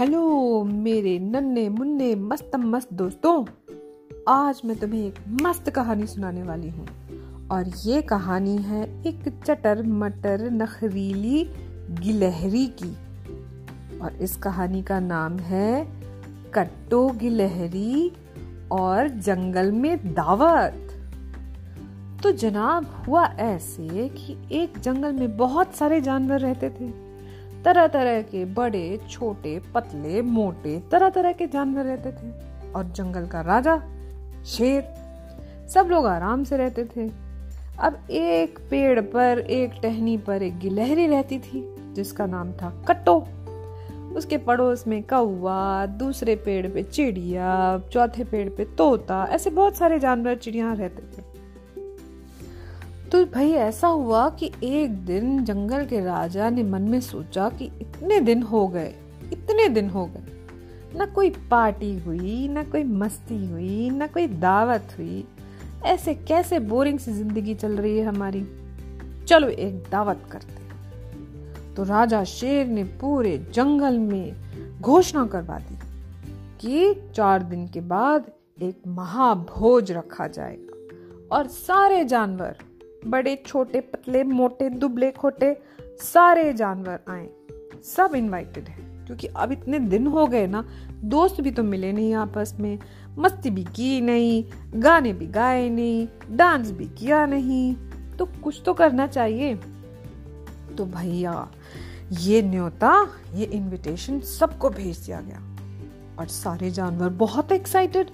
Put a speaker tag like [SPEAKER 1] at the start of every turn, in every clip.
[SPEAKER 1] Hello मेरे नन्हे मुन्ने मस्त मस्त दोस्तों, आज मैं तुम्हें एक मस्त कहानी सुनाने वाली हूँ। और ये कहानी है एक चटर मटर नखरीली गिलहरी की। और इस कहानी का नाम है कट्टो गिलहरी और जंगल में दावत। तो जनाब, हुआ ऐसे कि एक जंगल में बहुत सारे जानवर रहते थे। तरह तरह के बड़े, छोटे, पतले, मोटे तरह तरह के जानवर रहते थे। और जंगल का राजा, शेर, सब लोग आराम से रहते थे। अब एक पेड़ पर, एक टहनी पर एक गिलहरी रहती थी, जिसका नाम था कट्टो। उसके पड़ोस में कौवा, दूसरे पेड़ पे चिड़िया, चौथे पेड़ पे तोता, ऐसे बहुत सारे जानवर चिड़िया रहते थे। तो भाई ऐसा हुआ कि एक दिन जंगल के राजा ने मन में सोचा कि इतने दिन हो गए, इतने दिन हो गए। ना कोई पार्टी हुई, ना कोई मस्ती हुई, ना कोई दावत हुई। ऐसे कैसे बोरिंग सी ज़िंदगी चल रही है हमारी? चलो एक दावत करते तो राजा शेर ने पूरे जंगल में घोषणा करवा दी कि चार दिन के बाद एक महाभोज रखा जाएगा और सारे जानवर बड़े, छोटे, पतले, मोटे, दुबले, खोटे सारे जानवर आए। सब इनवाइटेड है। क्योंकि अब इतने दिन हो गए ना, दोस्त भी तो मिले नहीं आपस में। मस्ती भी की नहीं, गाने भी गाए नहीं डांस भी किया नहीं। तो कुछ तो करना चाहिए। तो भैया, ये न्योता, ये इनविटेशन सबको भेज दिया गया। और सारे जानवर बहुत एक्साइटेड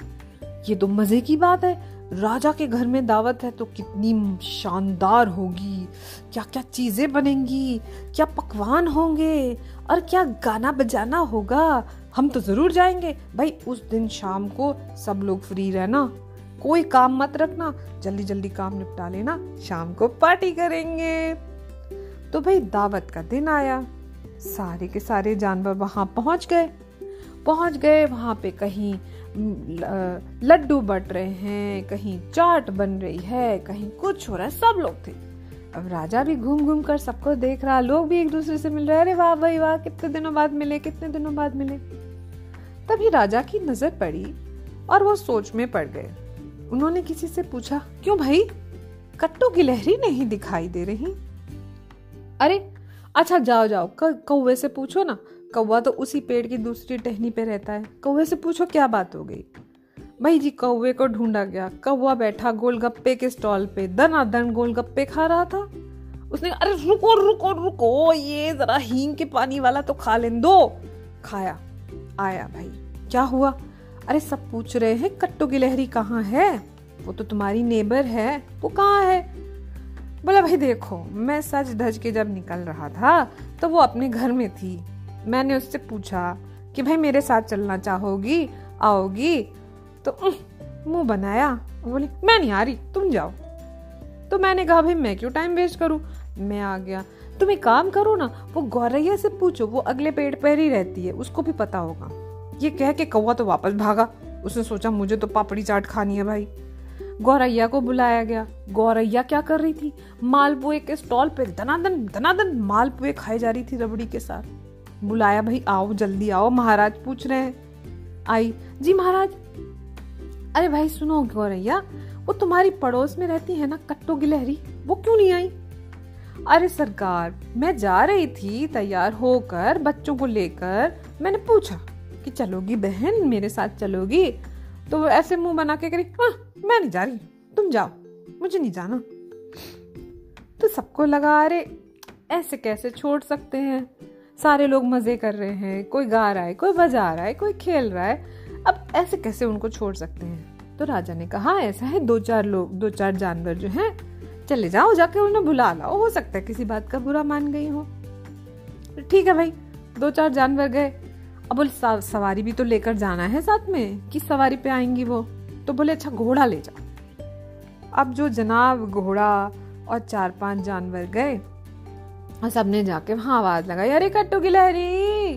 [SPEAKER 1] ये तो मज़े की बात है। राजा के घर में दावत है तो कितनी शानदार होगी। क्या क्या चीज़ें बनेंगी? क्या पकवान होंगे? और क्या गाना बजाना होगा? हम तो ज़रूर जाएँगे। भाई, उस दिन शाम को सब लोग फ्री रहना। कोई काम मत रखना। जल्दी जल्दी काम निपटा लेना। शाम को पार्टी करेंगे। तो भाई, दावत का दिन आया। सारे के सारे जानवर वहाँ पहुँच गए। पहुँच गए वहाँ पे कहीं लड्डू बट रहे हैं, कहीं चाट बन रही है, कहीं कुछ हो रहा है, सब लोग थे। अब राजा भी घूम घूम कर सबको देख रहा, लोग भी एक दूसरे से मिल रहे अरे वाह भाई वाह, कितने दिनों बाद मिले, कितने दिनों बाद मिले? तभी राजा की नज़र पड़ी और वो सोच में पड़ गए। उन्होंने किसी से पूछा, क्यों भाई, कट्टू की लहरी नहीं दिखाई दे रही? अरे अच्छा जाओ जाओ कौवे से पूछो ना कौवा तो उसी पेड़ की दूसरी टहनी पे रहता है। कौवे से पूछो क्या बात हो गई? भाई जी, कौवे को ढूंढा गया। कौवा बैठा गोलगप्पे के स्टॉल पे। दना दन गोलगप्पे खा रहा था। उसने अरे रुको रुको रुको, ये जरा हींग के पानी वाला तो खा लें, दो। खाया। आया भाई। क्या हुआ? अरे सब पूछ रहे हैं, कट्टू की लहरी कहाँ है? वो तो तुम्हारी नेबर है, वो कहाँ है? बोला, भाई देखो, मैं सच धज के जब निकल रहा था तो वो अपने घर में थी। मैंने उससे पूछा कि भाई मेरे साथ चलना चाहोगी, आओगी? तो मुँह बनाया। बोली, मैं नहीं आ रही, तुम जाओ। तो मैंने कहा, भाई मैं क्यों टाइम वेस्ट करूँ? मैं आ गया। तुम एक काम करो ना, वो गौरैया से पूछो, वो अगले पेड़ पर ही रहती है, उसको भी पता होगा। ये कह के कौवा तो वापस भागा। उसने सोचा, मुझे तो पापड़ी चाट खानी है भाई। गौरैया को बुलाया गया। गौरैया क्या कर रही थी? मालपुए के स्टॉल पे दनादन दनादन मालपुए खाए जा रही थी रबड़ी के साथ। बुलाया, भाई आओ, जल्दी आओ। महाराज पूछ रहे हैं। आई, जी महाराज, अरे भाई सुनो गौरैया, वो तुम्हारी पड़ोस में रहती है ना कट्टो गिलहरी, वो क्यों नहीं आई? अरे सरकार, मैं जा रही थी तैयार होकर बच्चों को लेकर, मैंने पूछा कि चलोगी बहन, मेरे साथ चलोगी? तो ऐसे मुँह बना के करी हाँ मैं नहीं जा रही, तुम जाओ, मुझे नहीं जाना। तो सबको लगा, अरे, ऐसे कैसे छोड़ सकते हैं? सारे लोग मज़े कर रहे हैं, कोई गा रहा है, कोई बजा रहा है, कोई खेल रहा है। अब ऐसे कैसे उनको छोड़ सकते हैं? तो राजा ने कहा, ऐसा है, दो चार लोग, दो चार जानवर जो हैं, चले जाओ, जाके उन्हें बुला लाओ। हो सकता है किसी बात का बुरा मान गई हो। ठीक है भाई, दो चार जानवर गए। अब बोले सवारी भी तो लेकर जाना है साथ में किस सवारी पे आएँगी वो। तो बोले अच्छा घोड़ा ले जाओ अब जो जनाब, घोड़ा और चार पाँच जानवर गए और सबने जाके वहाँ आवाज़ लगाई, अरे कट्टू गिलहरी,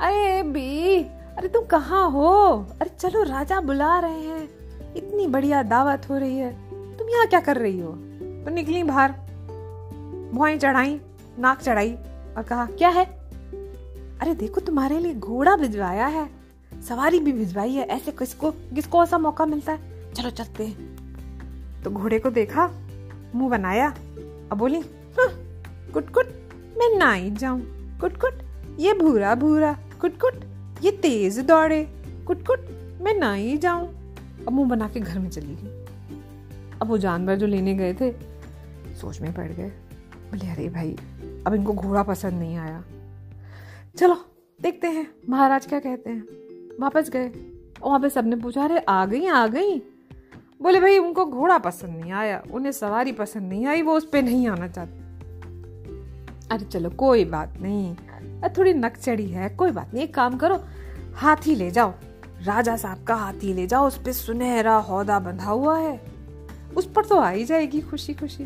[SPEAKER 1] अरे बी, अरे तुम कहाँ हो? अरे चलो राजा बुला रहे हैं। इतनी बढ़िया दावत हो रही है। तुम यहाँ क्या कर रही हो? तो निकली बाहर भुआई चढ़ाई, नाक चढ़ाई और कहा, क्या है? अरे देखो तुम्हारे लिए घोड़ा भिजवाया है। सवारी भी भिजवाई है। ऐसे किसको किसको ऐसा मौका मिलता है? चलो चलते हैं। तो घोड़े को देखा, मुँह बनाया अब बोली कुट कुट मैं ना ही जाऊँ। कुट कुट ये भूरा भूरा। कुट कुट ये तेज दौड़े। कुट कुट मैं ना ही जाऊँ। अब मुँह बना के घर में चली गई। अब वो जानवर जो लेने गए थे, सोच में पड़ गए। बोले, अरे भाई, अब इनको घोड़ा पसंद नहीं आया। चलो, देखते हैं, महाराज क्या कहते हैं। वापस गए। वहाँ पे सबने पूछा, अरे, आ गई आ गई? बोले, भाई, उनको घोड़ा पसंद नहीं आया। उन्हें सवारी पसंद नहीं आई, वो उस पर नहीं आना चाहते। अरे चलो, कोई बात नहीं। अरे थोड़ी नक चढ़ी है, कोई बात नहीं, एक काम करो, हाथी ले जाओ। राजा साहब का हाथी ले जाओ, उस पर सुनहरा हौदा बंधा हुआ है। उस पर तो आ ही जाएगी खुशी खुशी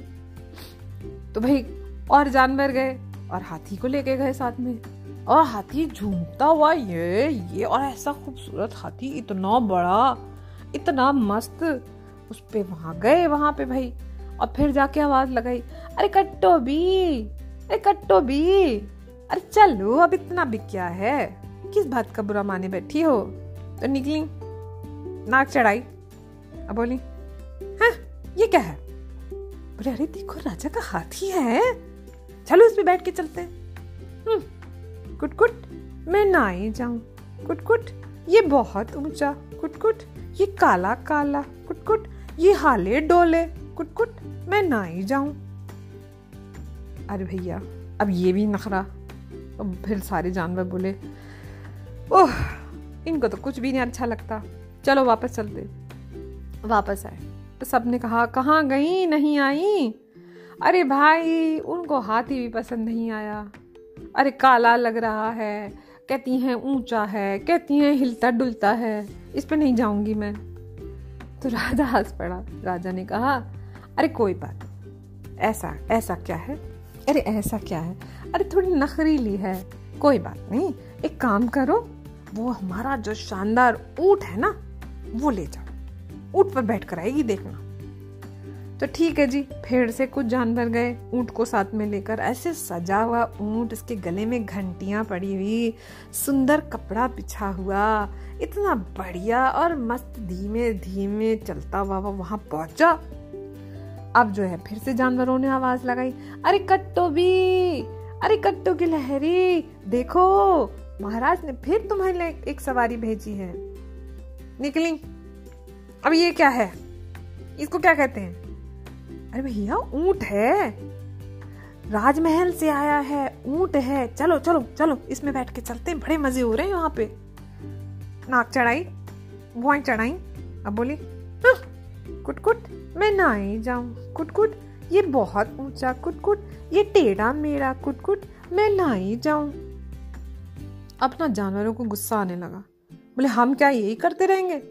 [SPEAKER 1] तो भाई, और जानवर गए, और हाथी को लेके गए साथ में। और हाथी झूमता हुआ, ये ये, और ऐसा खूबसूरत हाथी, इतना बड़ा, इतना मस्त, उस पे वहाँ गए, वहाँ पे भाई। और फिर जाके आवाज़ लगाई, अरे कट्टो भी अरे कट्टो भी अरे चलो, अब इतना भी क्या है? किस बात का बुरा माने बैठी हो? तो निकली। नाक चढ़ाई। अब बोली हाँ ये क्या है? बोले, अरे देखो, राजा का हाथी है चलो पे बैठ के चलते हैं। कुट कुट मैं ना ही जाऊँ। कुट कुट ये बहुत ऊँचा। कुट कुट ये काला काला कुट कुट ये हाले डोले कुट कुट मैं ना ही जाऊँ। अरे भैया अब ये भी नखरा। अब फिर सारे जानवर बोले ओह इनको तो कुछ भी नहीं अच्छा लगता। चलो वापस चलते वापस आए। तो सबने कहा कहाँ गई? नहीं आई? अरे भाई उनको हाथी भी पसंद नहीं आया। अरे काला लग रहा है कहती हैं ऊँचा है कहती हैं हिलता डुलता है। इस पर नहीं जाऊँगी मैं। तो राजा हंस पड़ा। राजा ने कहा अरे कोई बात ऐसा ऐसा क्या है? अरे, ऐसा क्या है? अरे, थोड़ी नखरीली है। कोई बात नहीं, एक काम करो, वो हमारा जो शानदार ऊँट है ना, वो ले जाओ। ऊँट पर बैठ कर आएगी, देखना। तो ठीक है जी, फिर से कुछ जानवर गए, ऊँट को साथ में लेकर। ऐसे सजा हुआ ऊँट, इसके गले में घंटियाँ पड़ी हुई, सुंदर कपड़ा बिछा हुआ, इतना बढ़िया और मस्त धीमे धीमे चलता हुआ वह वहाँ पहुँचा। अब जो है फिर से जानवरों ने आवाज़ लगाई, अरे कट्टो भी, अरे कट्टो की लहरी, देखो, महाराज ने फिर तुम्हारे लिए एक सवारी भेजी है। निकली। अब ये क्या है? इसको क्या कहते हैं? अरे भैया, ऊँट है। राजमहल से आया है, ऊँट है। चलो चलो चलो, इसमें बैठ के चलते हैं। बड़े मज़े हो रहे हैं वहाँ पे। नाक चढ़ाई, बुआई चढ़ाई। अब बोली हाँ, कुट कुट मैं ना ही जाऊँ। कुट कुट ये बहुत ऊँचा कुट कुट ये टेढ़ा मेरा कुट कुट मैं ना ही जाऊँ। अपना जानवरों को गुस्सा आने लगा। बोले हम क्या यही करते रहेंगे?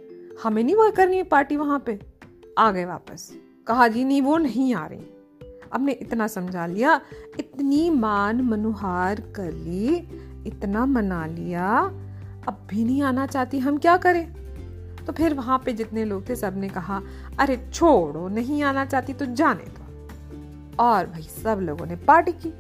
[SPEAKER 1] हमें नहीं वो करनी है पार्टी वहाँ पे। आ गए वापस। कहा जी नहीं वो नहीं आ रही। अब इतना समझा लिया इतनी मान मनुहार कर ली इतना मना लिया। अब भी नहीं आना चाहती हम क्या करें? तो फिर वहाँ पे जितने लोग थे, सबने कहा, अरे, छोड़ो, नहीं आना चाहती तो जाने दो। और भाई, सब लोगों ने पार्टी की।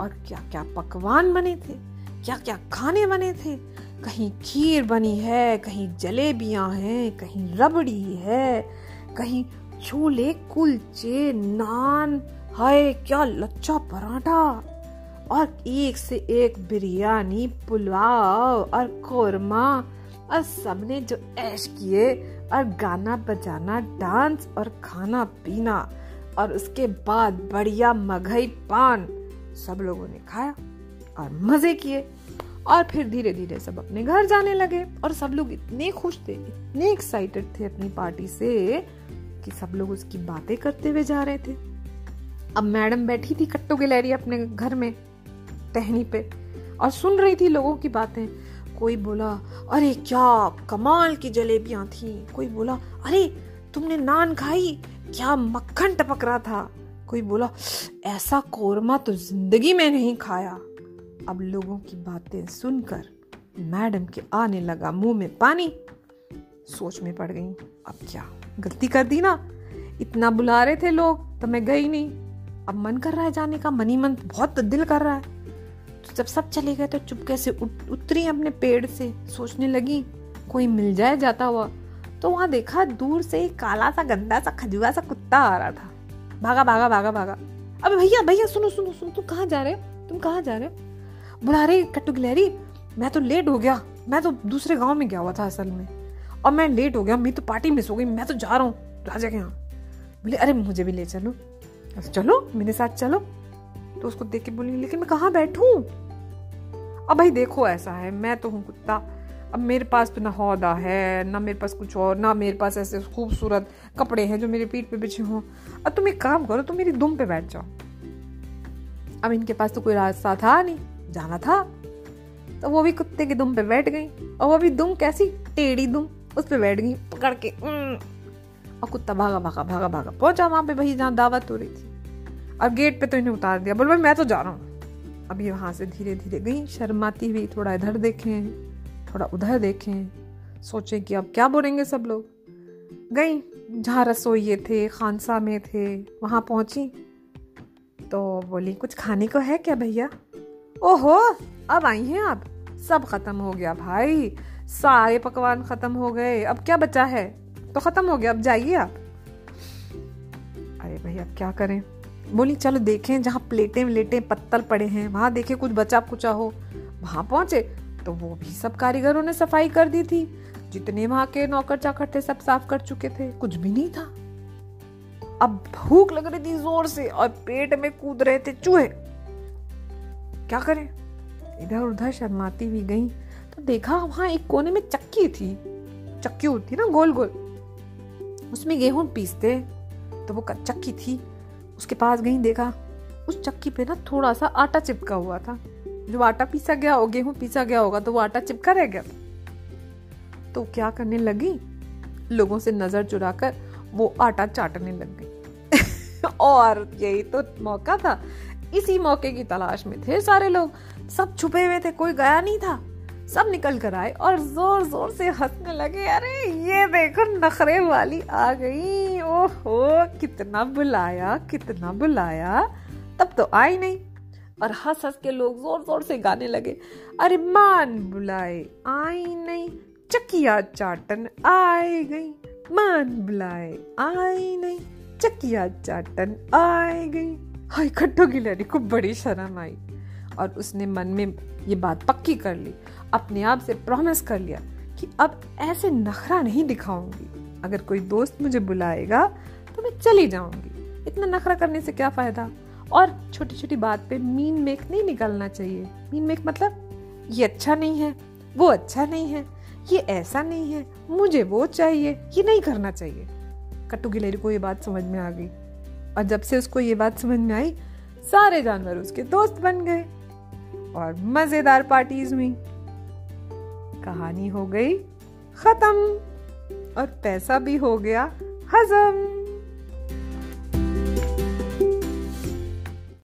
[SPEAKER 1] और क्या क्या पकवान बने थे क्या क्या खाने बने थे। कहीं खीर बनी है, कहीं जलेबियाँ हैं, कहीं रबड़ी है, कहीं छोले, कुलचे, नान, हाय, क्या लच्छा पराठा। और एक से एक बिरयानी, पुलाव और कोरमा। और सबने जो ऐश किए और गाना बजाना, डांस और खाना पीना और उसके बाद बढ़िया मघई पान सब लोगों ने खाया और मज़े किए। और फिर धीरे धीरे सब अपने घर जाने लगे और सब लोग इतने खुश थे, इतने एक्साइटेड थे अपनी पार्टी से कि सब लोग उसकी बातें करते हुए जा रहे थे। अब मैडम बैठी थी कट्टो गिलहरी अपने घर में टहनी पे और सुन रही थी लोगों की बातें। कोई बोला, अरे क्या कमाल की जलेबियाँ थी। कोई बोला, अरे, तुमने नान खाई? क्या मक्खन टपक रहा था? कोई बोला, ऐसा कोरमा तो ज़िंदगी में नहीं खाया। अब लोगों की बातें सुनकर मैडम के आने लगा मुँह में पानी। सोच में पड़ गई, अब क्या? गलती कर दी ना? इतना बुला रहे थे लोग तो मैं गई नहीं। अब मन कर रहा है जाने का मनी मन बहुत दिल कर रहा है। जब सब चले गए तो चुपके से उतरी अपने पेड़ से, सोचने लगी, कोई मिल जाए जाता हुआ। तो वहाँ देखा दूर से एक काला सा, गंदा सा खजुआ सा कुत्ता आ रहा था। भागा भागा भागा भागा। अबे भैया भैया, सुनो सुनो सुनो, तुम कहाँ जा रहे हो? तुम कहाँ जा रहे हो? बुला रही कट्टू गिलहरी, मैं तो लेट हो गया। मैं तो दूसरे गाँव में गया हुआ था असल में। और मैं लेट हो गया मेरी तो पार्टी मिस हो गई, मैं तो जा रहा हूँ राजा के यहाँ। बोले, अरे, मुझे भी ले चलो। चलो, मेरे साथ चलो। तो उसको देख के बोली, लेकिन मैं कहाँ बैठू? अब भाई देखो ऐसा है, मैं तो हूँ कुत्ता। अब मेरे पास तो ना हौदा है, ना मेरे पास कुछ और, ना मेरे पास ऐसे खूबसूरत कपड़े हैं जो मेरे पीठ पे बिछे हों। अब तुम एक काम करो, तुम मेरी दुम पे बैठ जाओ। अब इनके पास तो कोई रास्ता था नहीं, जाना था। तो वो भी कुत्ते की दुम पे बैठ गई, और वो भी दुम कैसी? टेढ़ी दुम, उस पर बैठ गई, पकड़ के और कुत्ता भागा भागा भागा भागा पहुँचा वहाँ पे भाई जहाँ दावत हो रही थी। अब गेट पे तो इन्हें उतार दिया। बोल भाई मैं तो जा रहा हूँ। अब ये वहाँ से धीरे धीरे गई शर्माती हुई थोड़ा इधर देखें, थोड़ा उधर देखें, सोचे कि अब क्या बोलेंगे सब लोग। गई, जहाँ रसोइये थे, खानसा में थे, वहाँ पहुँची। तो बोली, कुछ खाने को है क्या भैया? ओहो, अब आई हैं आप। सब खत्म हो गया भाई। सारे पकवान खत्म हो गए। अब क्या बचा है? तो खत्म हो गया। अब जाइए आप। अरे भाई अब क्या करें? बोली, चलो देखें जहाँ प्लेटें व्लेटें पत्तल पड़े हैं, वहाँ देखे कुछ बचा कुचा हो। वहाँ पहुँचे तो वो भी सब कारीगरों ने सफ़ाई कर दी थी। जितने वहाँ के नौकर चाकर थे, सब साफ़ कर चुके थे। कुछ भी नहीं था। अब भूख लग रही थी ज़ोर से और पेट में कूद रहे थे चूहे। क्या करें? इधर उधर शर्माती हुई गई। तो देखा वहाँ एक कोने में चक्की थी। चक्की होती ना गोल गोल उसमें गेहूँ पीसते तो वो चक्की थी। उसके पास गई, देखा, उस चक्की पे ना थोड़ा सा आटा चिपका हुआ था। जो आटा पीसा गया हो गेहूँ पीसा गया होगा तो वो आटा चिपका रह गया। तो क्या करने लगी? लोगों से नज़र चुराकर वो आटा चाटने लग गई। और यही तो मौका था। इसी मौके की तलाश में थे सारे लोग। सब छुपे हुए थे, कोई गया नहीं था। सब निकल कर आए और ज़ोर ज़ोर से हंसने लगे, अरे, ये देखो, नखरे वाली आ गई। ओहो, कितना बुलाया कितना बुलाया। तब तो आई नहीं। और हंस हंस के लोग ज़ोर ज़ोर से गाने लगे, अरे, मान बुलाए, आई नहीं। चकिया चाटन आए गई, मान बुलाए, आई नहीं। चकिया चाटन आए गई। हाय, खट्टो गिलहरी को बड़ी शर्म आई। और उसने मन में ये बात पक्की कर ली, अपने आप से प्रॉमिस कर लिया कि अब ऐसे नखरा नहीं दिखाऊँगी। अगर कोई दोस्त मुझे बुलाएगा तो मैं चली जाऊँगी। इतना नखरा करने से क्या फ़ायदा? और छोटी छोटी बात पे मीन मेक नहीं निकलना चाहिए। मीन मेक मतलब ये अच्छा नहीं है, वो अच्छा नहीं है, ये ऐसा नहीं है, मुझे वो चाहिए, ये नहीं करना चाहिए। कट्टू गिलेरी को ये बात समझ में आ गई। और जब से उसको ये बात समझ में आई, सारे जानवर उसके दोस्त बन गए। और मज़ेदार पार्टीज़ हुई। कहानी हो गई खत्म और पैसा भी हो गया हजम।